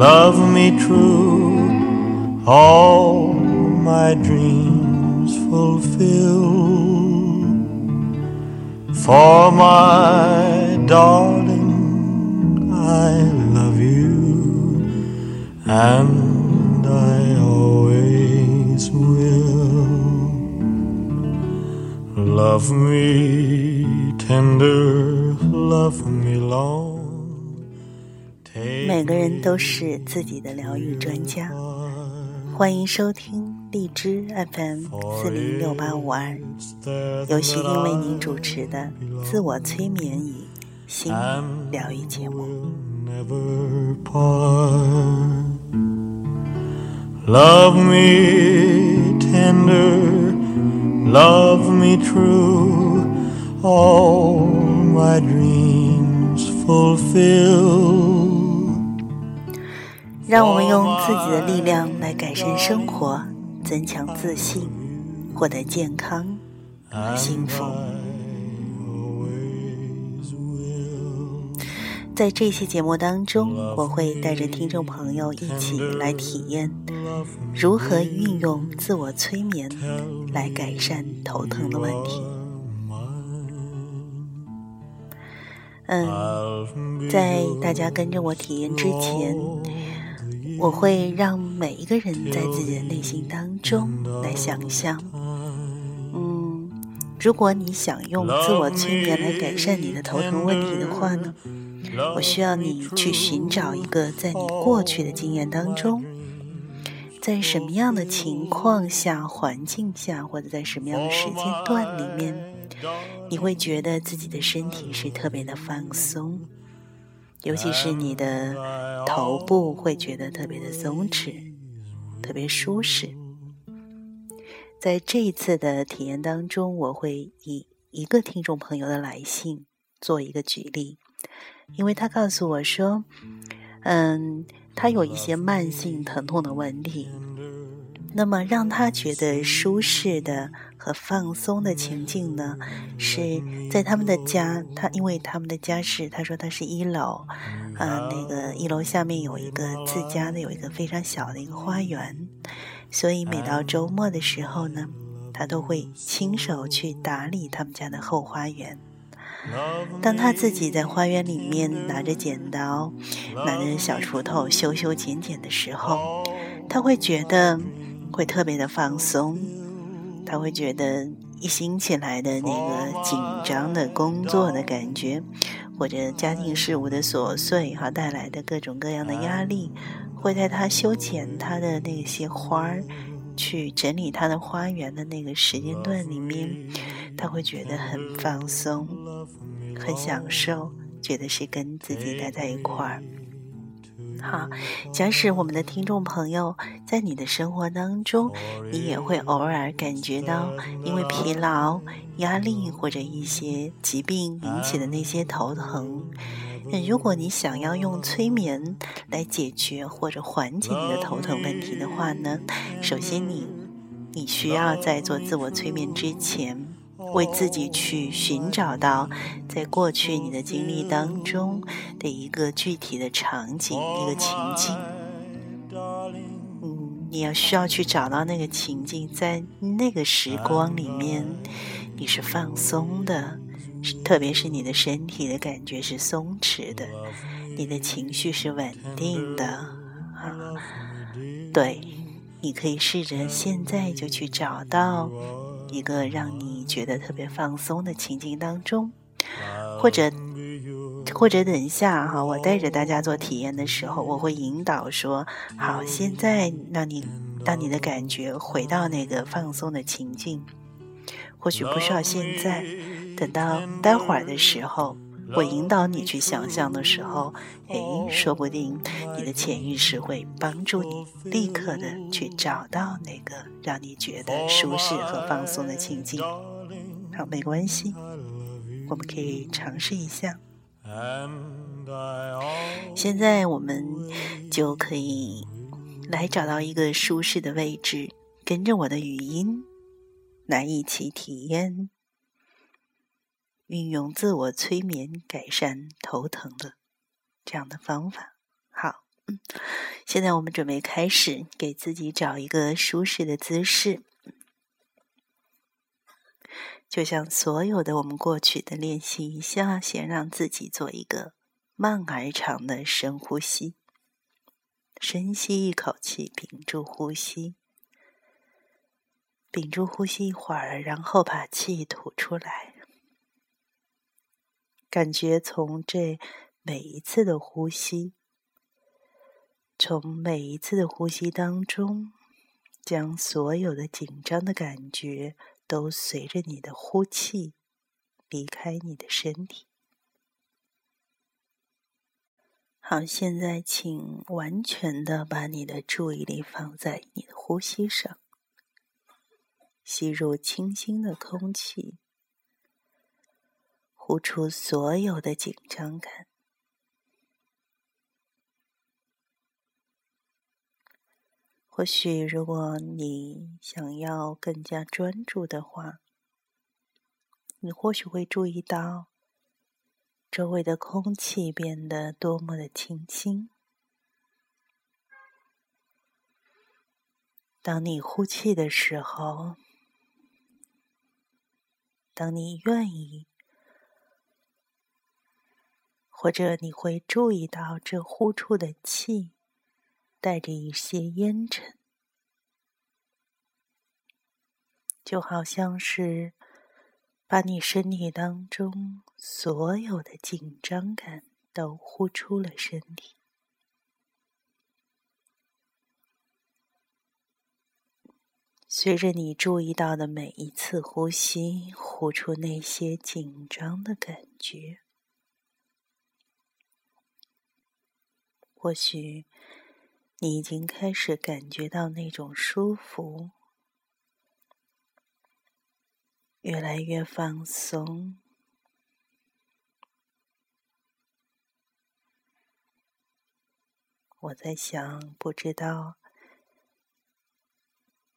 love me true, all my dreams fulfill. For my darling, I love you, and I always will. Love me tender, love me long. 每个人都是自己的疗愈专家，欢迎收听荔枝 FM 四零六八五二，由徐丁为您主持的自我催眠与心理疗愈节目。never part. Love me tender, love me true, all my dreams fulfill. 让我们用自己的力量来改善生活，增强自信，获得健康和幸福。在这期节目当中，我会带着听众朋友一起来体验如何运用自我催眠来改善头疼的问题。嗯，在大家跟着我体验之前，我会让每一个人在自己的内心当中来想象，嗯，如果你想用自我催眠来改善你的头疼问题的话呢，我需要你去寻找一个在你过去的经验当中，在什么样的情况下、环境下，或者在什么样的时间段里面，你会觉得自己的身体是特别的放松，尤其是你的头部会觉得特别的松弛，特别舒适。在这一次的体验当中，我会以一个听众朋友的来信做一个举例，因为他告诉我说，嗯，他有一些慢性疼痛的问题，那么让他觉得舒适的和放松的情境呢，是在他们的家。他因为他们的家是，他说他是一楼，呃，那个一楼下面有一个自家的，有一个非常小的一个花园，所以每到周末的时候呢，他都会亲手去打理他们家的后花园。当他自己在花园里面拿着剪刀、拿着小锄头修修剪剪的时候，他会觉得会特别的放松，他会觉得一兴起来的那个紧张的工作的感觉，或者家庭事务的琐碎哈带来的各种各样的压力，会在他修剪他的那些花儿。去整理他的花园的那个时间段里面，他会觉得很放松，很享受，觉得是跟自己待在一块儿。好，假使我们的听众朋友在你的生活当中，你也会偶尔感觉到因为疲劳、压力或者一些疾病引起的那些头疼。那如果你想要用催眠来解决或者缓解你的头疼问题的话呢，首先你你需要在做自我催眠之前，为自己去寻找到在过去你的经历当中的一个具体的场景、一个情境。嗯，你要需要去找到那个情境，在那个时光里面，你是放松的。特别是你的身体的感觉是松弛的，你的情绪是稳定的啊。对，你可以试着现在就去找到一个让你觉得特别放松的情境当中，或者或者等一下哈，我带着大家做体验的时候，我会引导说：好，现在让你让你的感觉回到那个放松的情境。或许不需要现在，等到待会儿的时候，我引导你去想象的时候，诶，说不定你的潜意识会帮助你立刻的去找到那个让你觉得舒适和放松的情境。好，没关系，我们可以尝试一下。现在我们就可以来找到一个舒适的位置，跟着我的语音来一起体验。运用自我催眠改善头疼的这样的方法。好，嗯，现在我们准备开始，给自己找一个舒适的姿势，就像所有的我们过去的练习一下，先让自己做一个慢而长的深呼吸，深吸一口气，屏住呼吸，屏住呼吸一会儿，然后把气吐出来。感觉从这每一次的呼吸，从每一次的呼吸当中，将所有的紧张的感觉都随着你的呼气离开你的身体。好，现在请完全的把你的注意力放在你的呼吸上，吸入清新的空气。呼出所有的紧张感。或许，如果你想要更加专注的话，你或许会注意到周围的空气变得多么的清新。当你呼气的时候，当你愿意。或者你会注意到，这呼出的气带着一些烟尘，就好像是把你身体当中所有的紧张感都呼出了身体。随着你注意到的每一次呼吸，呼出那些紧张的感觉。或许你已经开始感觉到那种舒服，越来越放松。我在想，不知道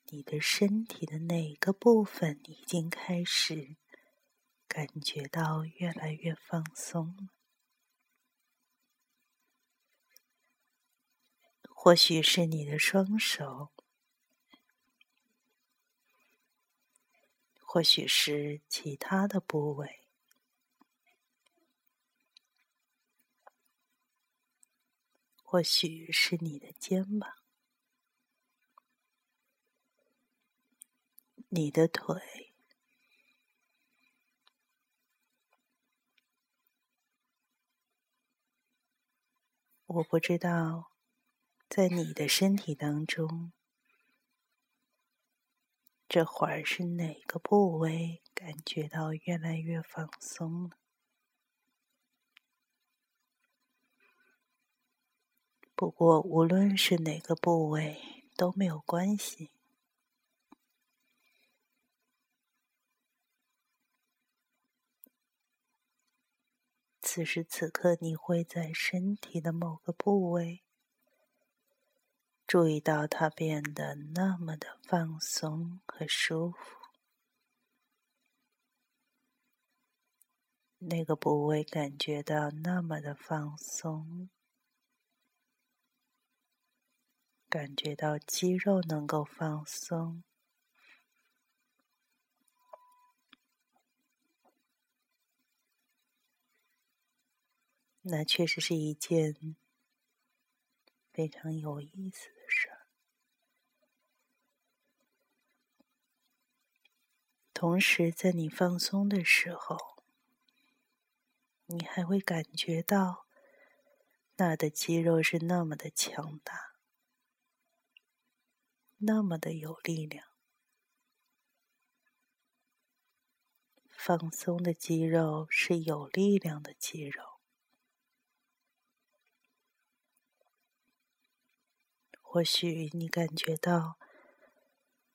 你的身体的哪个部分已经开始感觉到越来越放松了。或许是你的双手，或许是其他的部位，或许是你的肩膀、你的腿，我不知道。在你的身体当中，这会儿是哪个部位感觉到越来越放松了？不过，无论是哪个部位都没有关系。此时此刻，你会在身体的某个部位。注意到它变得那么的放松和舒服，那个部位感觉到那么的放松，感觉到肌肉能够放松，那确实是一件非常有意思的。同时，在你放松的时候，你还会感觉到那的肌肉是那么的强大，那么的有力量，放松的肌肉是有力量的肌肉。或许你感觉到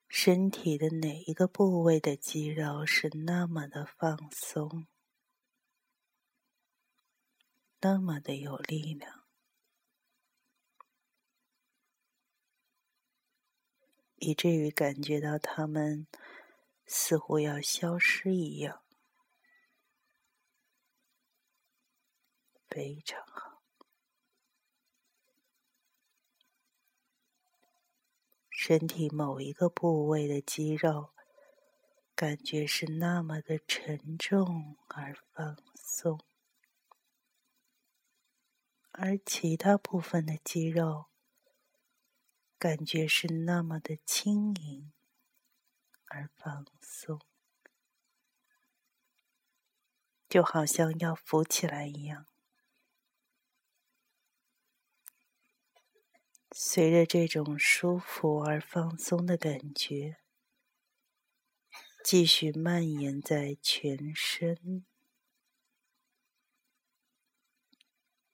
身体的哪一个部位的肌肉是那么的放松，那么的有力量。以至于感觉到他们似乎要消失一样，非常好。身体某一个部位的肌肉感觉是那么的沉重而放松，而其他部分的肌肉。感觉是那么的轻盈而放松，就好像要浮起来一样。随着这种舒服而放松的感觉，继续蔓延在全身，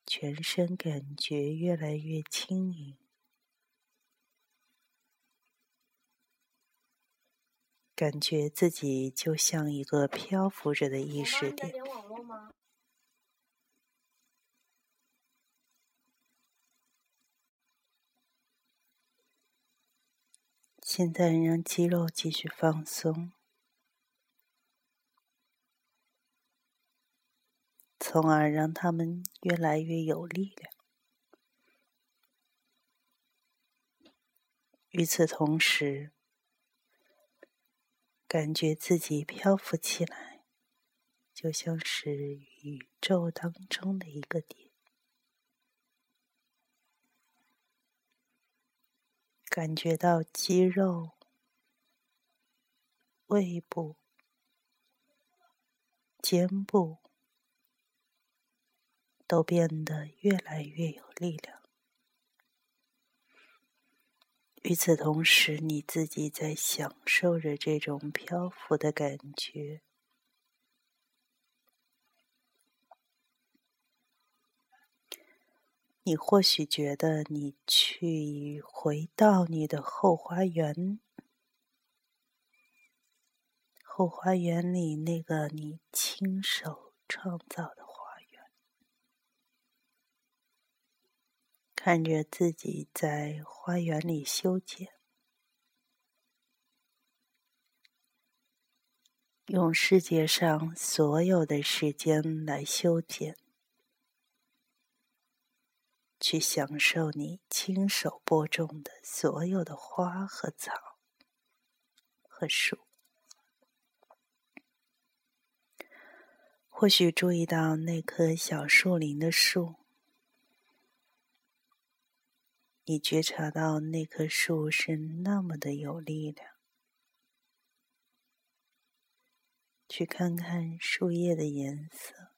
全身感觉越来越轻盈。感觉自己就像一个漂浮着的意识点。现在让肌肉继续放松，从而让他们越来越有力量。与此同时。感觉自己漂浮起来，就像是宇宙当中的一个点。感觉到肌肉、胃部、肩部都变得越来越有力量。与此同时，你自己在享受着这种漂浮的感觉。你或许觉得你去回到你的后花园，后花园里那个你亲手创造的花园。看着自己在花园里修剪，用世界上所有的时间来修剪，去享受你亲手播种的所有的花和草和树。或许注意到那棵小树林的树。你觉察到那棵树是那么的有力量，去看看树叶的颜色，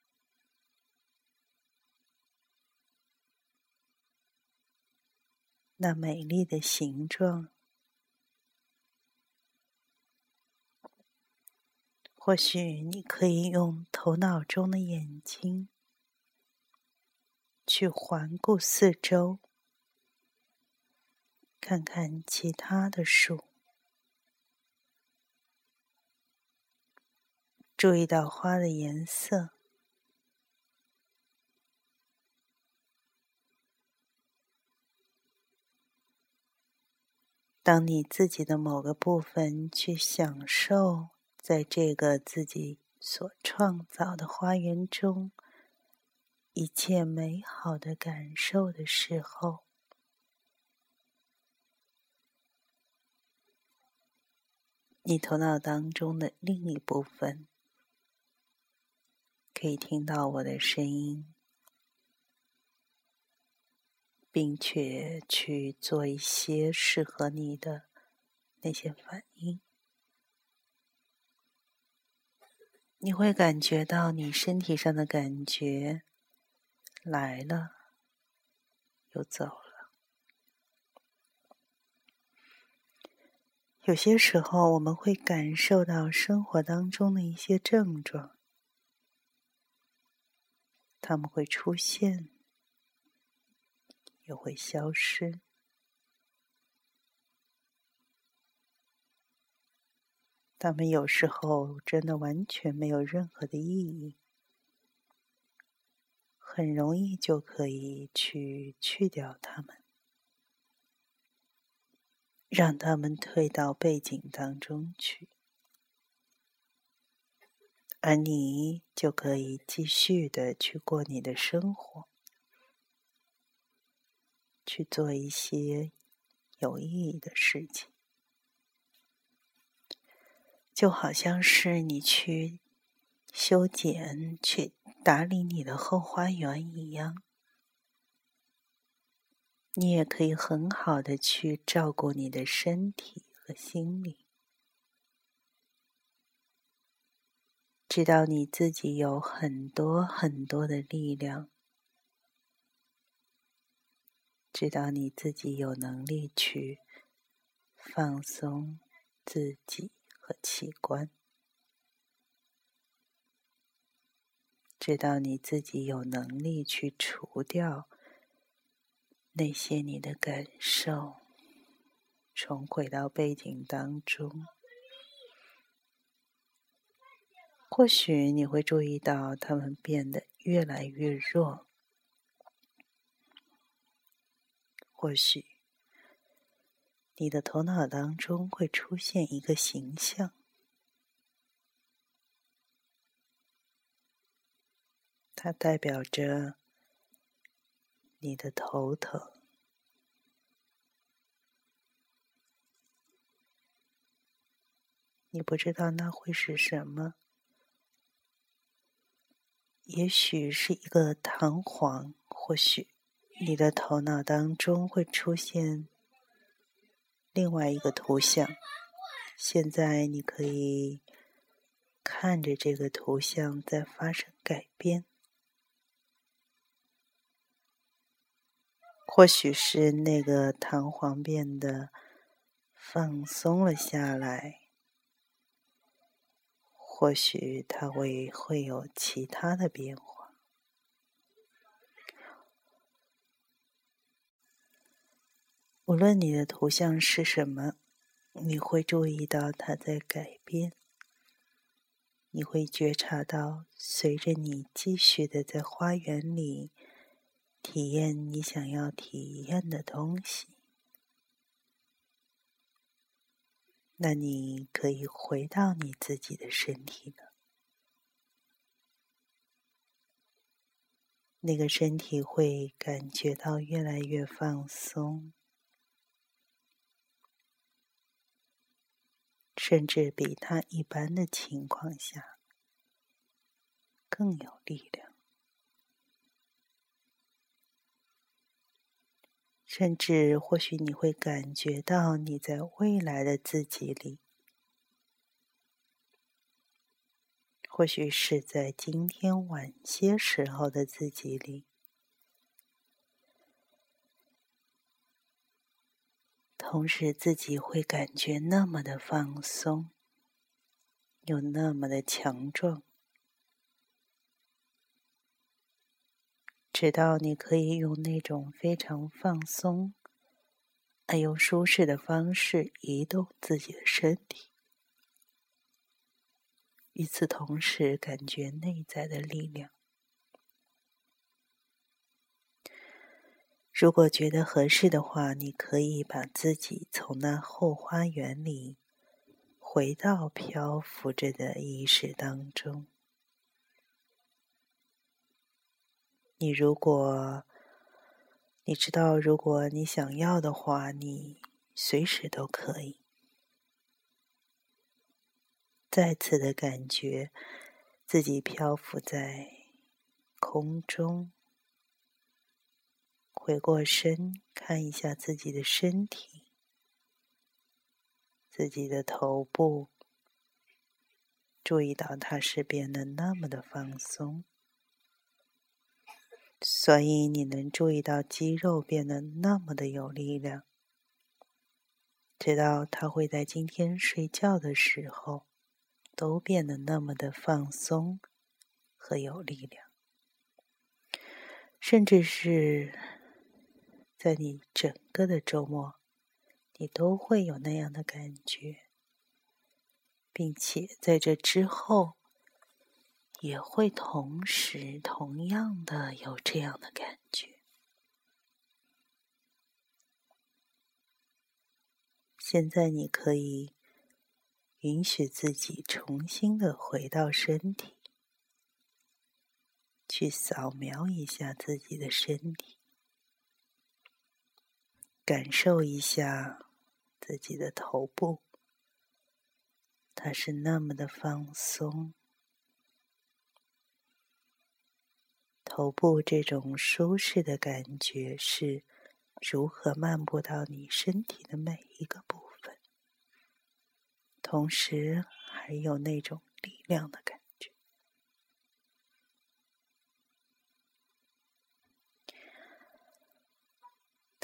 那美丽的形状。或许你可以用头脑中的眼睛去环顾四周。看看其他的树，注意到花的颜色。当你自己的某个部分去享受在这个自己所创造的花园中一切美好的感受的时候。你头脑当中的另一部分可以听到我的声音，并且去做一些适合你的那些反应。你会感觉到你身体上的感觉来了，又走了。有些时候，我们会感受到生活当中的一些症状，他们会出现，也会消失。他们有时候真的完全没有任何的意义，很容易就可以去去掉它们，让他们退到背景当中去，而你就可以继续的去过你的生活，去做一些有意义的事情。就好像是你去修剪、去打理你的后花园一样，你也可以很好的去照顾你的身体和心理，知道你自己有很多很多的力量，知道你自己有能力去放松自己。和器官，知道你自己有能力去除掉那些你的感受，重回到背景当中。或许你会注意到，他们变得越来越弱。或许。你的头脑当中会出现一个形象，它代表着你的头疼。你不知道那会是什么，也许是一个弹簧，或许你的头脑当中会出现。另外一个图像，现在你可以看着这个图像在发生改变，或许是那个弹簧变得放松了下来，或许它会会有其他的变化。无论你的图像是什么，你会注意到它在改变。你会觉察到，随着你继续的在花园里体验你想要体验的东西，那你可以回到你自己的身体了。那个身体会感觉到越来越放松。甚至比他一般的情况下更有力量，甚至或许你会感觉到你在未来的自己里，或许是在今天晚些时候的自己里。同时，自己会感觉那么的放松，又那么的强壮，直到你可以用那种非常放松、而又舒适的方式移动自己的身体，与此同时，感觉内在的力量。如果觉得合适的话，你可以把自己从那后花园里回到漂浮着的意识当中。你如果你知道，如果你想要的话，你随时都可以再次的感觉自己漂浮在空中。回过身，看一下自己的身体，自己的头部，注意到它是变得那么的放松，所以你能注意到肌肉变得那么的有力量。直到它会在今天睡觉的时候，都变得那么的放松和有力量，甚至是在你整个的周末，你都会有那样的感觉，并且在这之后，也会同时同样的有这样的感觉。现在你可以允许自己重新的回到身体，去扫描一下自己的身体，感受一下自己的头部，它是那么的放松，头部这种舒适的感觉是。如何漫步到你身体的每一个部分，同时还有那种力量的感觉。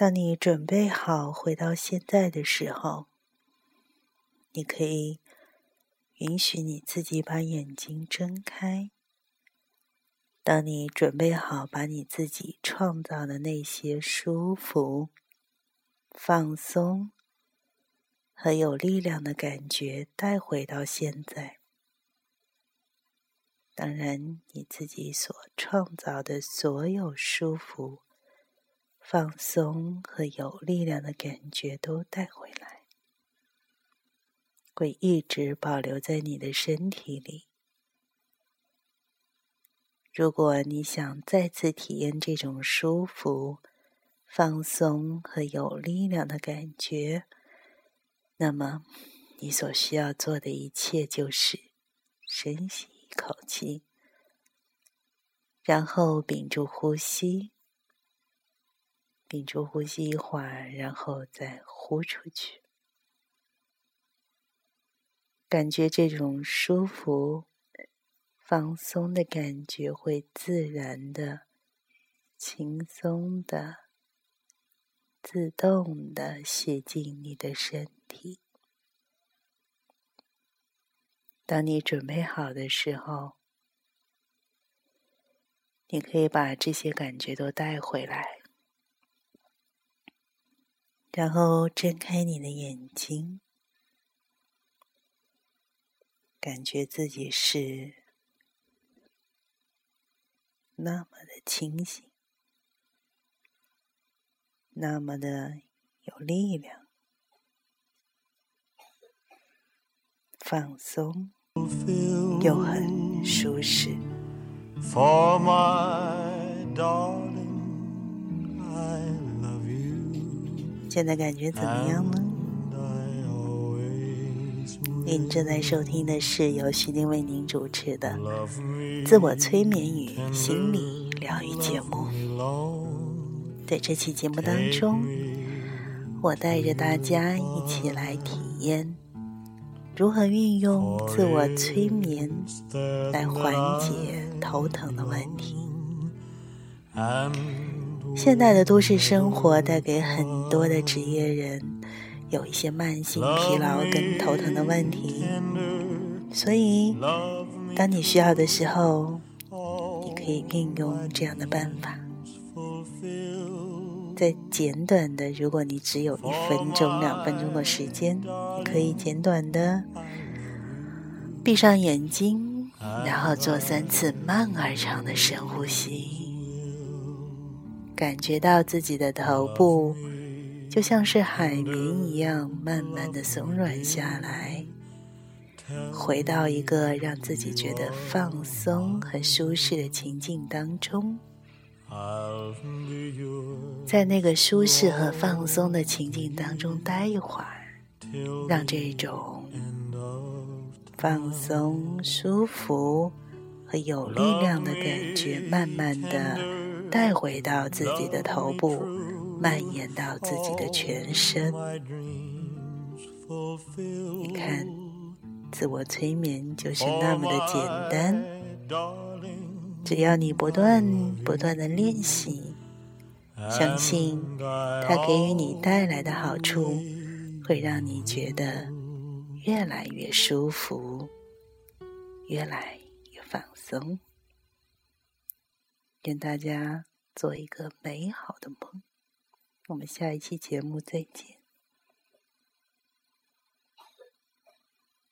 当你准备好回到现在的时候，你可以允许你自己把眼睛睁开。当你准备好把你自己创造的那些舒服、放松和有力量的感觉带回到现在，当然你自己所创造的所有舒服、放松和有力量的感觉都带回来，会一直保留在你的身体里。如果你想再次体验这种舒服、放松和有力量的感觉，那么你所需要做的一切就是深吸一口气，然后屏住呼吸，屏住呼吸一会儿，然后再呼出去，感觉这种舒服。放松的感觉会自然的、轻松的、自动的写进你的身体。当你准备好的时候，你可以把这些感觉都带回来，然后睁开你的眼睛，感觉自己是。那么的清醒，那么的有力量，放松又很舒适。现在感觉怎么样呢？您正在收听的是由徐宁为您主持的自我催眠与心理疗愈节目。在这期节目当中，我带着大家一起来体验如何运用自我催眠来缓解头疼的问题。现代的都市生活带给很多的职业人。有一些慢性疲劳跟头疼的问题，所以当你需要的时候，你可以运用这样的办法。在简短的，如果你只有一分钟、两分钟的时间，你可以简短的闭上眼睛，然后做三次慢而长的深呼吸，感觉到自己的头部。就像是海绵一样，慢慢的松软下来，回到一个让自己觉得放松和舒适的情境当中，在那个舒适和放松的情境当中待一会儿，让这种放松、舒服和有力量的感觉，慢慢的带回到自己的头部。蔓延到自己的全身。你看，自我催眠就是那么的简单。只要你不断不断的练习，相信它给予你带来的好处会让你觉得越来越舒服，越来越放松。愿大家做一个美好的梦。我们下一期节目再见。